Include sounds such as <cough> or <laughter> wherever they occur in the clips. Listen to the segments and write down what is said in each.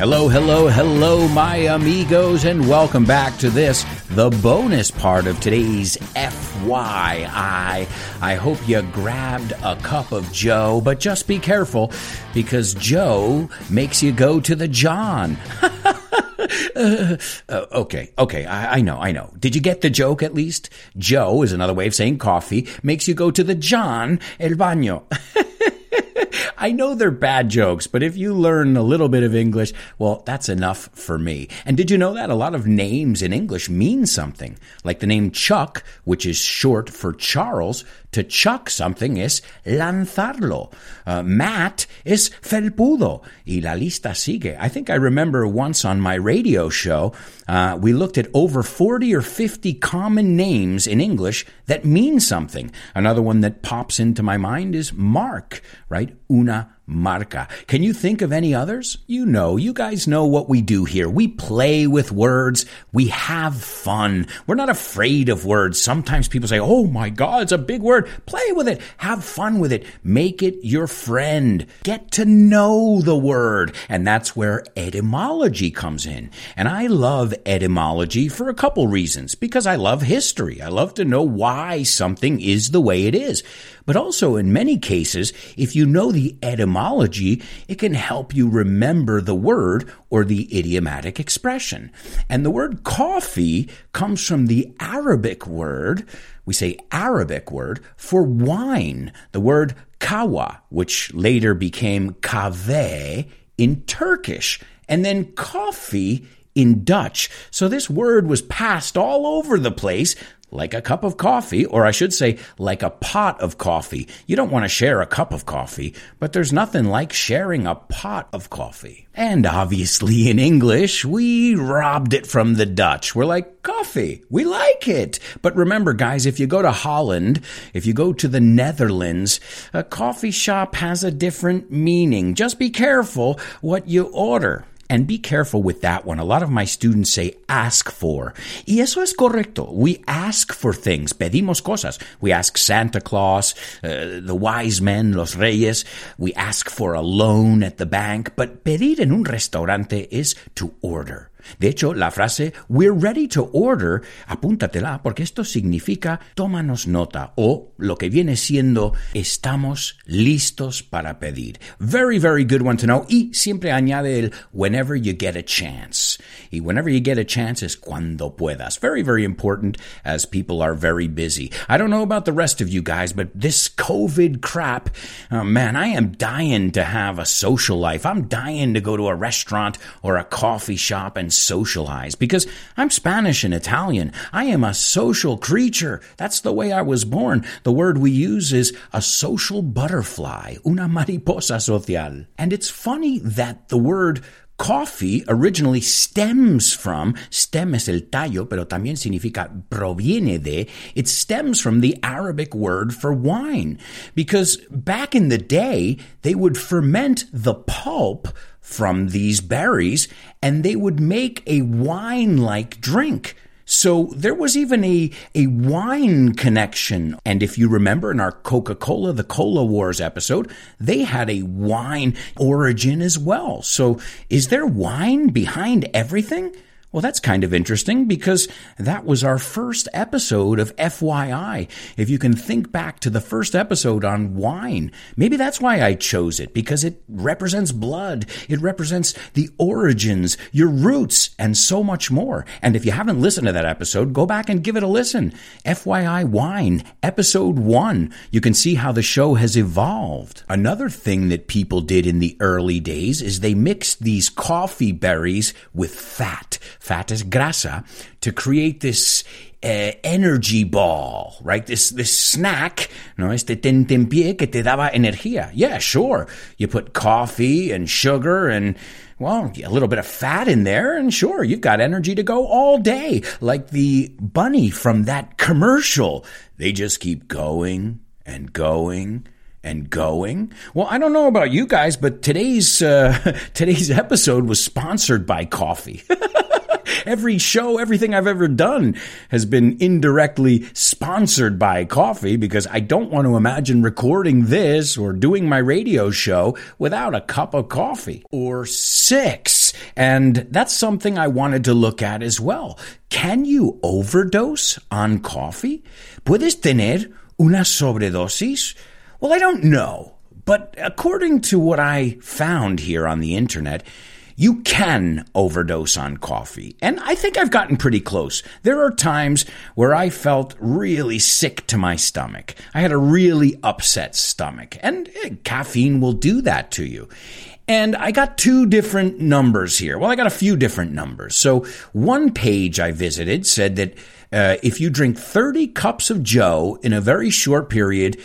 Hello, hello, hello, my amigos, and welcome back to this, the bonus part of today's FYI. I hope you grabbed a cup of Joe, but just be careful because Joe makes you go to the John. <laughs> uh, okay, okay, I, I know, I know. Did you get the joke at least? Joe is another way of saying coffee, makes you go to the John El Baño. <laughs> <laughs> I know they're bad jokes, but if you learn a little bit of English, well, that's enough for me. And did you know that a lot of names in English mean something? Like the name Chuck, which is short for Charles, to chuck something is lanzarlo. Uh, Matt is felpudo. Y la lista sigue. I think I remember once on my radio show, uh, we looked at over 40 or 50 common names in English that mean something. Another one that pops into my mind is Mark, right? Una marca. Can you think of any others? You know, you guys know what we do here. We play with words. We have fun. We're not afraid of words. Sometimes people say, Oh my God, it's a big word. Play with it. Have fun with it. Make it your friend. Get to know the word. And that's where etymology comes in. And I love etymology for a couple reasons. Because I love history. I love to know why something is the way it is. But also, in many cases, if you know the etymology, it can help you remember the word or the idiomatic expression. And the word coffee comes from the Arabic word, we say Arabic word, for wine, the word kawa, which later became kave in Turkish, and then coffee in Dutch. So this word was passed all over the place like a cup of coffee, or I should say, like a pot of coffee. You don't want to share a cup of coffee, but there's nothing like sharing a pot of coffee. And obviously in English, we robbed it from the Dutch. We're like, coffee. We like it. But remember, guys, if you go to Holland, if you go to the Netherlands, a coffee shop has a different meaning. Just be careful what you order. And be careful with that one. A lot of my students say ask for. Y eso es correcto. We ask for things. Pedimos cosas. We ask Santa Claus, uh, the wise men, los reyes. We ask for a loan at the bank. But pedir en un restaurante is to order. De hecho, la frase We're ready to order, apúntatela, porque esto significa tómanos nota o lo que viene siendo estamos listos para pedir. Very, very good one to know. Y siempre añade el whenever you get a chance. Y whenever you get a chance es cuando puedas. Very, very important as people are very busy. I don't know about the rest of you guys, but this COVID crap, oh man, I am dying to have a social life. I'm dying to go to a restaurant or a coffee shop and socialize because I'm Spanish and Italian. I am a social creature. That's the way I was born. The word we use is a social butterfly, una mariposa social. And it's funny that the word coffee originally stems from, stem es el tallo, pero también significa proviene de, it stems from the Arabic word for wine. Because back in the day, they would ferment the pulp from these berries and they would make a wine like drink. So there was even a, a wine connection. And if you remember in our Coca Cola, the Cola Wars episode, they had a wine origin as well. So is there wine behind everything? Well, that's kind of interesting because that was our first episode of FYI. If you can think back to the first episode on wine, maybe that's why I chose it because it represents blood. It represents the origins, your roots, and so much more. And if you haven't listened to that episode, go back and give it a listen. FYI Wine, episode one. You can see how the show has evolved. Another thing that people did in the early days is they mixed these coffee berries with fat fat is grasa, to create this uh, energy ball, right? This this snack, no, este tentempié que te daba energía. Yeah, sure. You put coffee and sugar and well, a little bit of fat in there, and sure, you've got energy to go all day, like the bunny from that commercial. They just keep going and going and going. Well, I don't know about you guys, but today's uh, <laughs> today's episode was sponsored by coffee. <laughs> Every show, everything I've ever done has been indirectly sponsored by coffee because I don't want to imagine recording this or doing my radio show without a cup of coffee or six. And that's something I wanted to look at as well. Can you overdose on coffee? ¿Puedes tener una sobredosis? Well, I don't know. But according to what I found here on the internet, you can overdose on coffee. And I think I've gotten pretty close. There are times where I felt really sick to my stomach. I had a really upset stomach. And eh, caffeine will do that to you. And I got two different numbers here. Well, I got a few different numbers. So one page I visited said that uh, if you drink 30 cups of Joe in a very short period,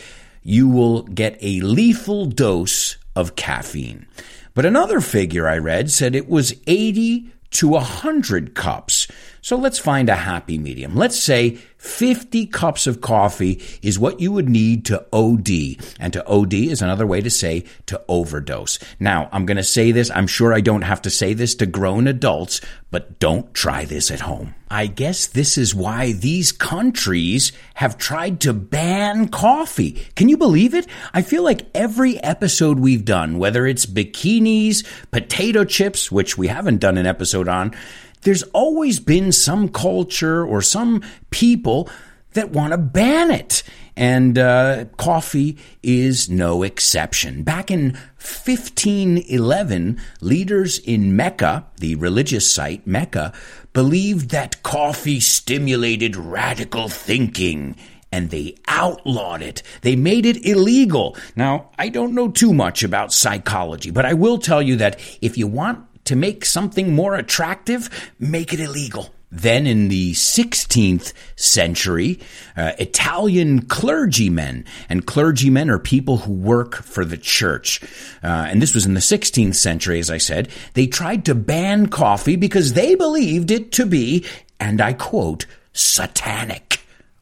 you will get a lethal dose of caffeine. But another figure I read said it was 80 to 100 cups. So let's find a happy medium. Let's say 50 cups of coffee is what you would need to OD. And to OD is another way to say to overdose. Now, I'm going to say this. I'm sure I don't have to say this to grown adults, but don't try this at home. I guess this is why these countries have tried to ban coffee. Can you believe it? I feel like every episode we've done, whether it's bikinis, potato chips, which we haven't done an episode on, there's always been some culture or some people that want to ban it. And uh, coffee is no exception. Back in 1511, leaders in Mecca, the religious site Mecca, believed that coffee stimulated radical thinking and they outlawed it. They made it illegal. Now, I don't know too much about psychology, but I will tell you that if you want to make something more attractive, make it illegal. Then in the 16th century, uh, Italian clergymen, and clergymen are people who work for the church. Uh, and this was in the 16th century, as I said. They tried to ban coffee because they believed it to be, and I quote, satanic.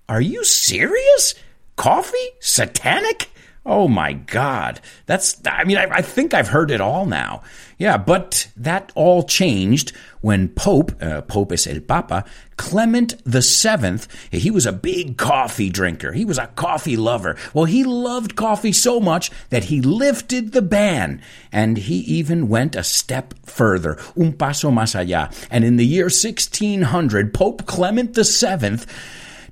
Are you serious? Coffee? Satanic? Oh my God. That's, I mean, I, I, think I've heard it all now. Yeah, but that all changed when Pope, uh, Pope is el Papa, Clement the Seventh, he was a big coffee drinker. He was a coffee lover. Well, he loved coffee so much that he lifted the ban and he even went a step further, un paso más allá. And in the year 1600, Pope Clement the Seventh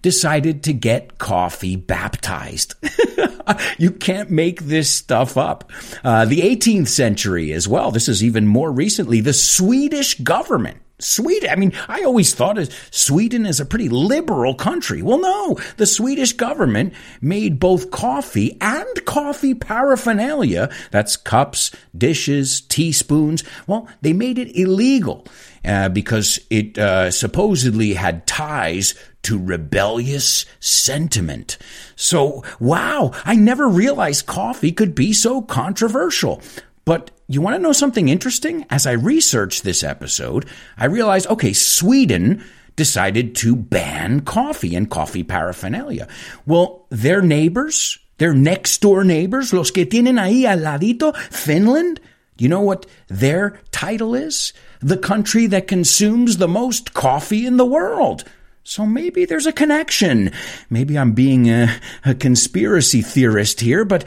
decided to get coffee baptized. <laughs> <laughs> you can't make this stuff up. Uh, the 18th century as well. This is even more recently. The Swedish government Sweden. I mean, I always thought of Sweden as a pretty liberal country. Well, no, the Swedish government made both coffee and coffee paraphernalia, that's cups, dishes, teaspoons, well, they made it illegal uh, because it uh, supposedly had ties to rebellious sentiment. So, wow, I never realized coffee could be so controversial. But you want to know something interesting? As I researched this episode, I realized okay, Sweden decided to ban coffee and coffee paraphernalia. Well, their neighbors, their next door neighbors, los que tienen ahí al ladito, Finland, you know what their title is? The country that consumes the most coffee in the world. So maybe there's a connection. Maybe I'm being a, a, conspiracy theorist here, but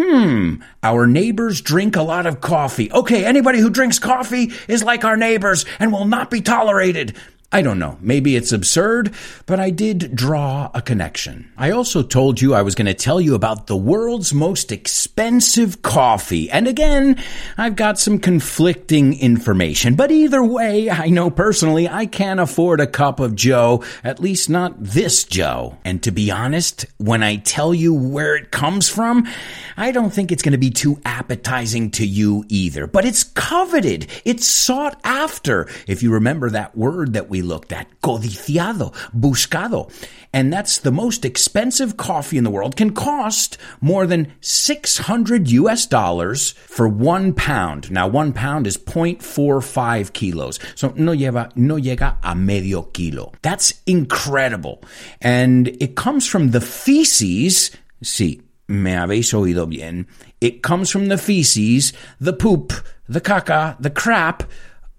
hmm, our neighbors drink a lot of coffee. Okay, anybody who drinks coffee is like our neighbors and will not be tolerated. I don't know. Maybe it's absurd, but I did draw a connection. I also told you I was going to tell you about the world's most expensive coffee. And again, I've got some conflicting information. But either way, I know personally I can't afford a cup of Joe, at least not this Joe. And to be honest, when I tell you where it comes from, I don't think it's going to be too appetizing to you either. But it's coveted. It's sought after. If you remember that word that we looked at. Codiciado, buscado. And that's the most expensive coffee in the world, can cost more than 600 US dollars for one pound. Now, one pound is 0.45 kilos. So no, lleva, no llega a medio kilo. That's incredible. And it comes from the feces. Sí, me habéis oído bien. It comes from the feces, the poop, the caca, the crap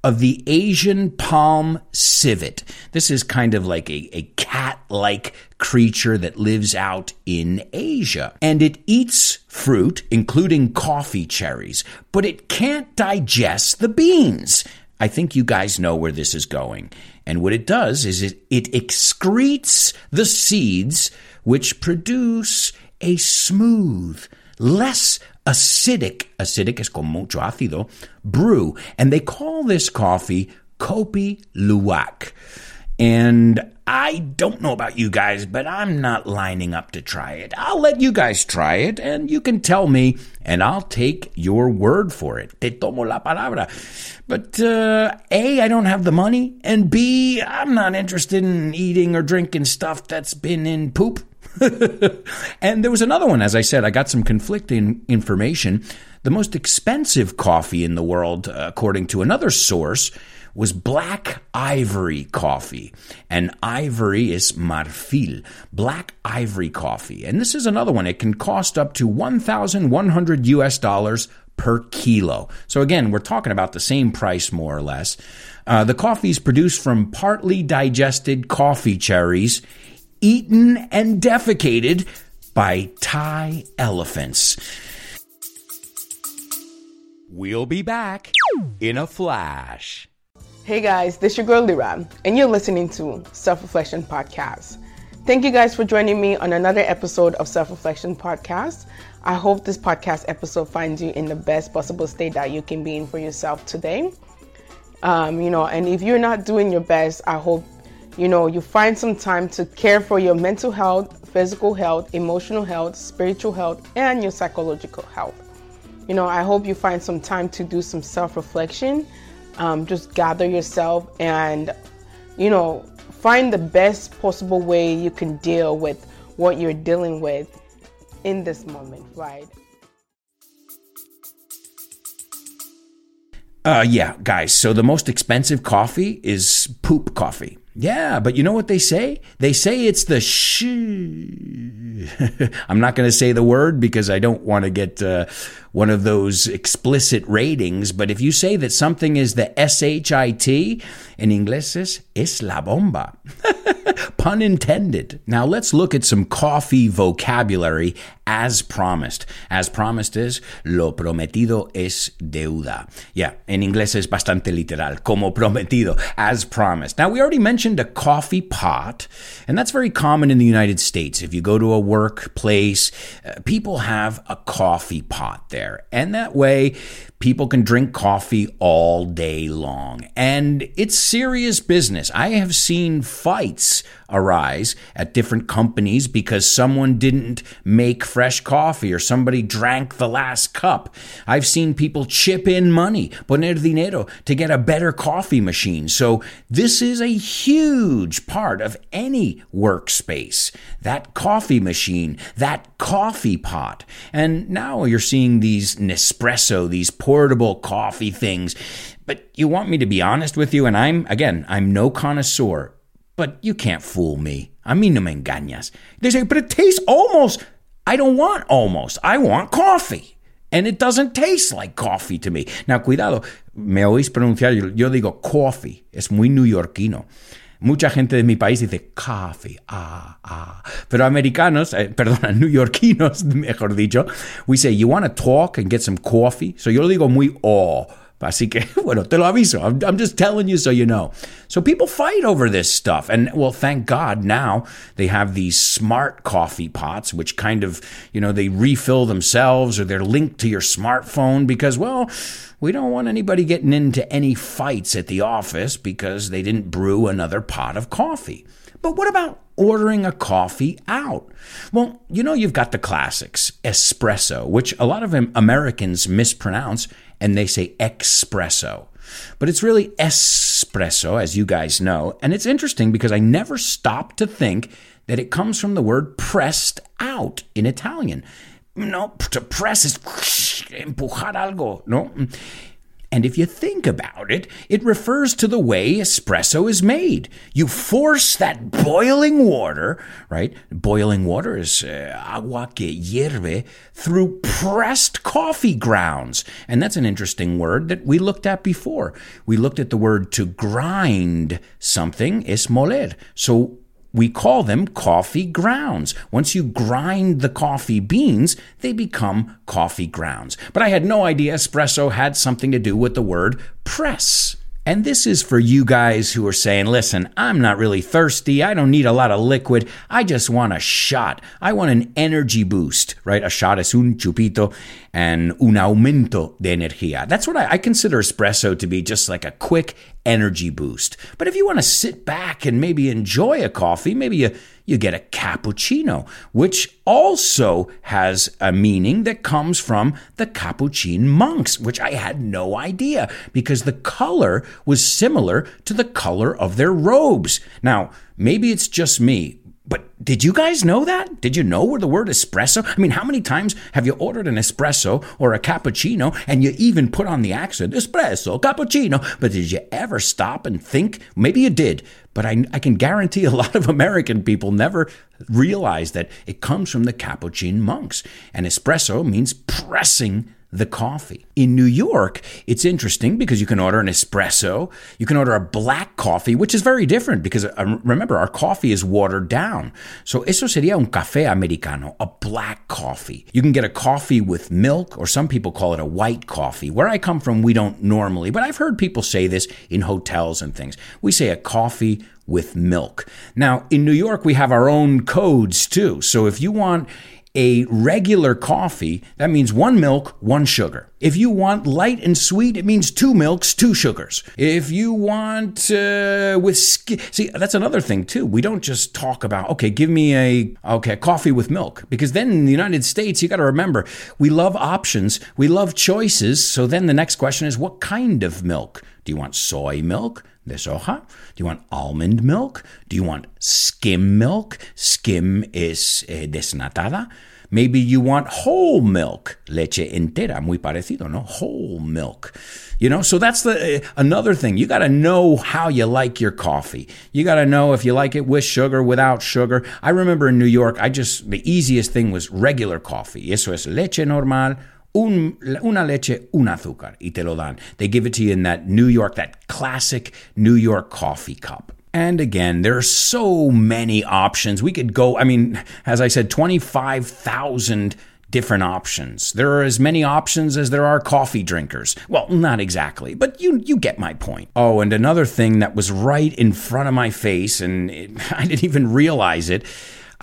of the Asian palm civet. This is kind of like a, a cat like creature that lives out in Asia. And it eats fruit, including coffee cherries, but it can't digest the beans. I think you guys know where this is going. And what it does is it, it excretes the seeds which produce a smooth, less acidic, acidic es con mucho ácido, brew. And they call this coffee Kopi Luwak. And I don't know about you guys, but I'm not lining up to try it. I'll let you guys try it, and you can tell me, and I'll take your word for it. Te tomo la palabra. But uh, A, I don't have the money, and B, I'm not interested in eating or drinking stuff that's been in poop. <laughs> and there was another one, as I said, I got some conflicting information. The most expensive coffee in the world, according to another source, was black ivory coffee. And ivory is marfil, black ivory coffee. And this is another one. It can cost up to 1,100 US dollars per kilo. So again, we're talking about the same price more or less. Uh, the coffee is produced from partly digested coffee cherries, eaten and defecated by Thai elephants. We'll be back in a flash. Hey guys, this is your girl Lira, and you're listening to Self Reflection Podcast. Thank you guys for joining me on another episode of Self Reflection Podcast. I hope this podcast episode finds you in the best possible state that you can be in for yourself today. Um, you know, and if you're not doing your best, I hope you know you find some time to care for your mental health, physical health, emotional health, spiritual health, and your psychological health. You know, I hope you find some time to do some self reflection um, just gather yourself and, you know, find the best possible way you can deal with what you're dealing with in this moment, right? Uh, yeah, guys. So the most expensive coffee is poop coffee. Yeah, but you know what they say? They say it's the sh. <laughs> I'm not going to say the word because I don't want to get uh, one of those explicit ratings. But if you say that something is the shit in English, is es la bomba. <laughs> Pun intended. Now let's look at some coffee vocabulary as promised. As promised is lo prometido es deuda. Yeah, in inglés es bastante literal. Como prometido, as promised. Now we already mentioned a coffee pot, and that's very common in the United States. If you go to a workplace, uh, people have a coffee pot there, and that way People can drink coffee all day long. And it's serious business. I have seen fights arise at different companies because someone didn't make fresh coffee or somebody drank the last cup. I've seen people chip in money, poner dinero, to get a better coffee machine. So this is a huge part of any workspace. That coffee machine, that coffee pot. And now you're seeing these Nespresso, these portable coffee things. But you want me to be honest with you, and I'm, again, I'm no connoisseur, but you can't fool me. A mí no me engañas. They say, but it tastes almost. I don't want almost. I want coffee. And it doesn't taste like coffee to me. Now, cuidado, me oís pronunciar, yo, yo digo coffee, es muy neoyorquino. Mucha gente de mi país dice coffee, ah, ah. Pero americanos, eh, <laughs> perdona, neoyorquinos, <laughs> mejor dicho, we say, you want to talk and get some coffee? So yo lo digo muy oh. Así que, <laughs> bueno, te lo aviso. I'm, I'm, just telling you so you know. So people fight over this stuff. And, well, thank God now they have these smart coffee pots, which kind of, you know, they refill themselves or they're linked to your smartphone because, well, we don't want anybody getting into any fights at the office because they didn't brew another pot of coffee. But what about ordering a coffee out? Well, you know, you've got the classics, espresso, which a lot of Americans mispronounce and they say espresso. But it's really espresso, as you guys know. And it's interesting because I never stopped to think that it comes from the word pressed out in Italian. No, to press is <laughs> empujar algo, no? And if you think about it, it refers to the way espresso is made. You force that boiling water, right? Boiling water is uh, agua que hierve through pressed coffee grounds. And that's an interesting word that we looked at before. We looked at the word to grind something, es moler. So we call them coffee grounds. Once you grind the coffee beans, they become coffee grounds. But I had no idea espresso had something to do with the word press. And this is for you guys who are saying, listen, I'm not really thirsty. I don't need a lot of liquid. I just want a shot. I want an energy boost, right? A shot is un chupito and un aumento de energía. That's what I, I consider espresso to be just like a quick energy boost. But if you want to sit back and maybe enjoy a coffee, maybe you you get a cappuccino, which also has a meaning that comes from the Capuchin monks, which I had no idea because the color was similar to the color of their robes. Now, maybe it's just me, but did you guys know that? Did you know where the word espresso? I mean, how many times have you ordered an espresso or a cappuccino and you even put on the accent espresso, cappuccino? But did you ever stop and think? Maybe you did, but I, I can guarantee a <laughs> lot of American people never realize that it comes from the Capuchin monks. And espresso means pressing the coffee. In New York, it's interesting because you can order an espresso, you can order a black coffee, which is very different because uh, remember, our coffee is watered down. So eso sería un café americano, a black coffee. You can get a coffee with milk, or some people call it a white coffee. Where I come from, we don't normally, but I've heard people say this in hotels and things. We say a coffee with milk. Now, in New York, we have our own codes too. So if you want a regular coffee, that means one milk, one sugar. If you want light and sweet, it means two milks, two sugars. If you want uh, with see, that's another thing too. We don't just talk about okay, give me a okay coffee with milk because then in the United States, you got to remember we love options, we love choices. So then the next question is, what kind of milk? Do you want soy milk? de soja? Do you want almond milk? Do you want skim milk? Skim is eh, desnatada. Maybe you want whole milk, leche entera, muy parecido, no? Whole milk. You know, so that's the uh, another thing. You got to know how you like your coffee. You got to know if you like it with sugar, without sugar. I remember in New York, I just the easiest thing was regular coffee. Eso es leche normal un, una leche, un azúcar, y te lo dan. They give it to you in that New York, that classic New York coffee cup. And again, there are so many options. We could go, I mean, as I said, 25,000 different options. There are as many options as there are coffee drinkers. Well, not exactly, but you you get my point. Oh, and another thing that was right in front of my face and it, <laughs> I didn't even realize it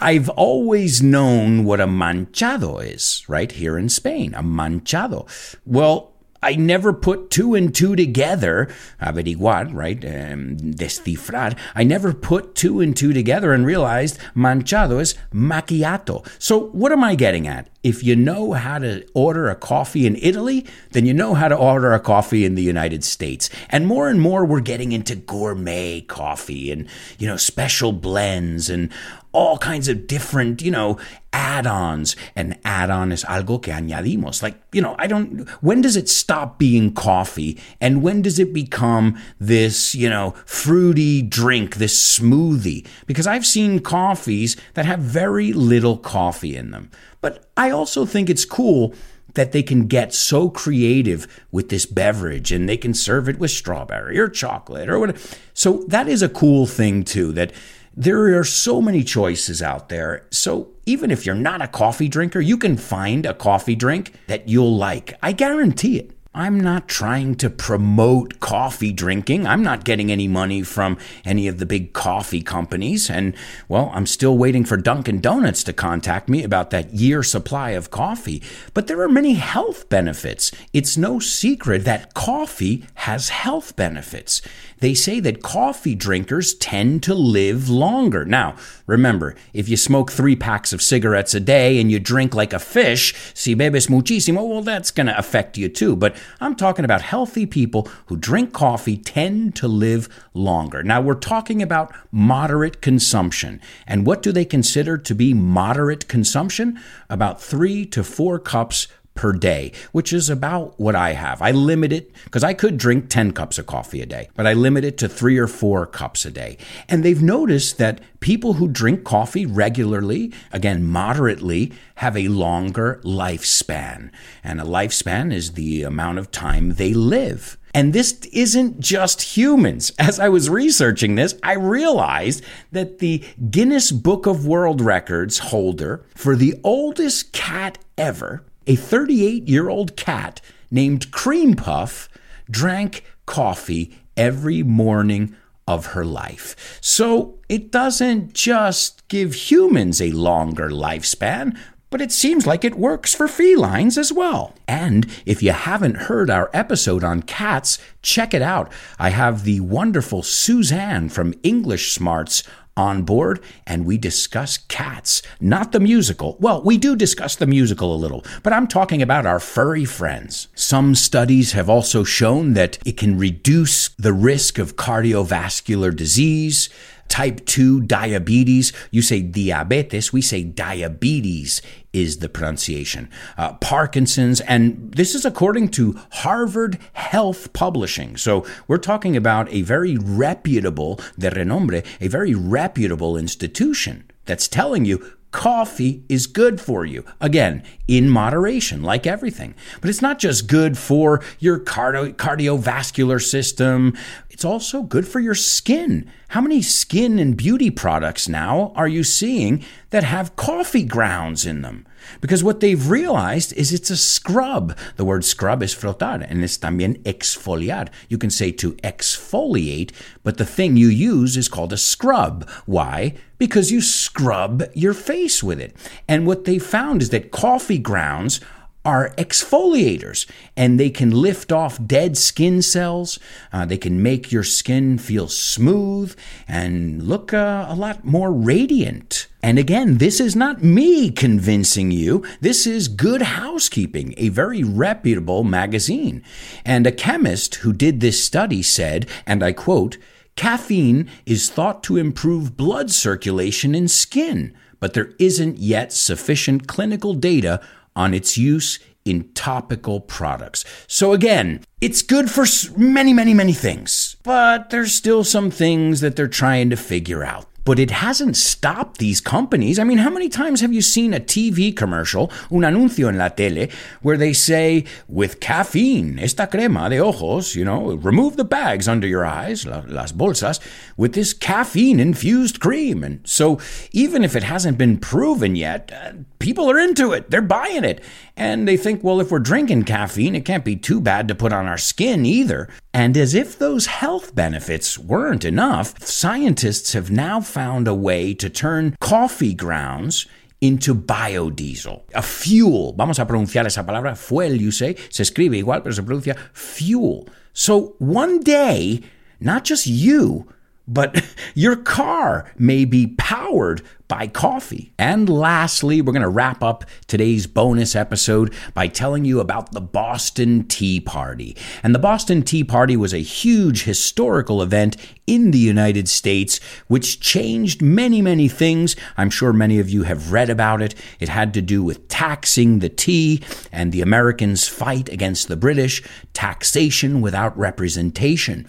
I've always known what a manchado is, right here in Spain, a manchado. Well, I never put two and two together, averiguar, right? Um, descifrar. I never put two and two together and realized manchado is macchiato. So, what am I getting at? If you know how to order a coffee in Italy, then you know how to order a coffee in the United States. And more and more, we're getting into gourmet coffee and, you know, special blends and all kinds of different, you know, add-ons. An add-on is algo que añadimos. Like, you know, I don't when does it stop being coffee and when does it become this, you know, fruity drink, this smoothie? Because I've seen coffees that have very little coffee in them. But I also think it's cool that they can get so creative with this beverage and they can serve it with strawberry or chocolate or whatever. So that is a cool thing too that there are so many choices out there. So even if you're not a coffee drinker, you can find a coffee drink that you'll like. I guarantee it. I'm not trying to promote coffee drinking. I'm not getting any money from any of the big coffee companies. And, well, I'm still waiting for Dunkin' Donuts to contact me about that year supply of coffee. But there are many health benefits. It's no secret that coffee has health benefits. They say that coffee drinkers tend to live longer. Now, remember, if you smoke three packs of cigarettes a day and you drink like a fish, si bebes muchísimo, well, that's going to affect you too. But I'm talking about healthy people who drink coffee tend to live longer. Now, we're talking about moderate consumption. And what do they consider to be moderate consumption? About three to four cups per day, which is about what I have. I limit it because I could drink 10 cups of coffee a day, but I limit it to three or four cups a day. And they've noticed that people who drink coffee regularly, again, moderately, have a longer lifespan. And a lifespan is the amount of time they live. And this isn't just humans. <laughs> As I was researching this, I realized that the Guinness Book of World Records holder for the oldest cat ever a 38 year old cat named Cream Puff drank coffee every morning of her life. So it doesn't just give humans a longer lifespan, but it seems like it works for felines as well. And if you haven't heard our episode on cats, check it out. I have the wonderful Suzanne from English Smarts on board and we discuss cats, not the musical. Well, we do discuss the musical a little, but I'm talking about our furry friends. Some studies have also shown that it can reduce the risk of cardiovascular disease type 2 diabetes. You say diabetes, we say diabetes is the pronunciation. Uh, Parkinson's, and this is according to Harvard Health Publishing. So we're talking about a very reputable, de renombre, a very reputable institution that's telling you coffee is good for you. Again, in moderation, like everything. But it's not just good for your cardio- cardiovascular system, it's also good for your skin. How many skin and beauty products now are you seeing that have coffee grounds in them? Because what they've realized is it's a scrub. The word scrub is frotar and it's también exfoliar. You can say to exfoliate, but the thing you use is called a scrub. Why? Because you scrub your face with it. And what they found is that coffee grounds are exfoliators and they can lift off dead skin cells. Uh, they can make your skin feel smooth and look uh, a lot more radiant. And again, this is not me convincing you. This is Good Housekeeping, a very reputable magazine. And a chemist who did this study said, and I quote, Caffeine is thought to improve blood circulation in skin, but there isn't yet sufficient clinical data on its use in topical products. So again, it's good for many, many, many things, but there's still some things that they're trying to figure out but it hasn't stopped these companies. I mean, how many times have you seen a TV commercial, un anuncio en la tele, where they say, with caffeine, esta crema de ojos, you know, remove the bags under your eyes, las bolsas, with this caffeine infused cream. And so, even if it hasn't been proven yet, uh, people are into it. They're buying it. And they think, well, if we're drinking caffeine, it can't be too bad to put on our skin either. And as if those health benefits weren't enough, scientists have now found a way to turn coffee grounds into biodiesel, a fuel. Vamos a pronunciar esa palabra, fuel, you say. Se escribe igual, pero se pronuncia fuel. So one day, not just you, but <laughs> your car may be powered by coffee. And lastly, we're going to wrap up today's bonus episode by telling you about the Boston Tea Party. And the Boston Tea Party was a huge historical event in the United States, which changed many, many things. I'm sure many of you have read about it. It had to do with taxing the tea and the Americans' fight against the British, taxation without representation.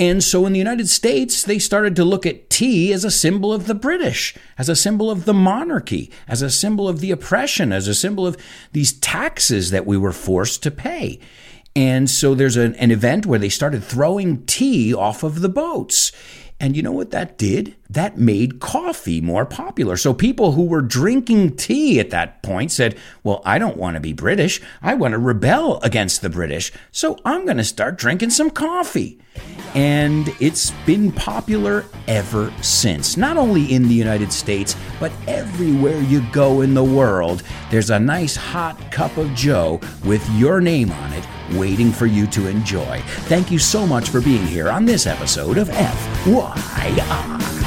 And so in the United States, they started to look at tea as a symbol of the British, as a symbol of the monarchy, as a symbol of the oppression, as a symbol of these taxes that we were forced to pay. And so there's an, an event where they started throwing tea off of the boats. And you know what that did? That made coffee more popular. So people who were drinking tea at that point said, Well, I don't want to be British. I want to rebel against the British. So I'm going to start drinking some coffee. And it's been popular ever since. Not only in the United States, but everywhere you go in the world, there's a nice hot cup of Joe with your name on it waiting for you to enjoy. Thank you so much for being here on this episode of FYI.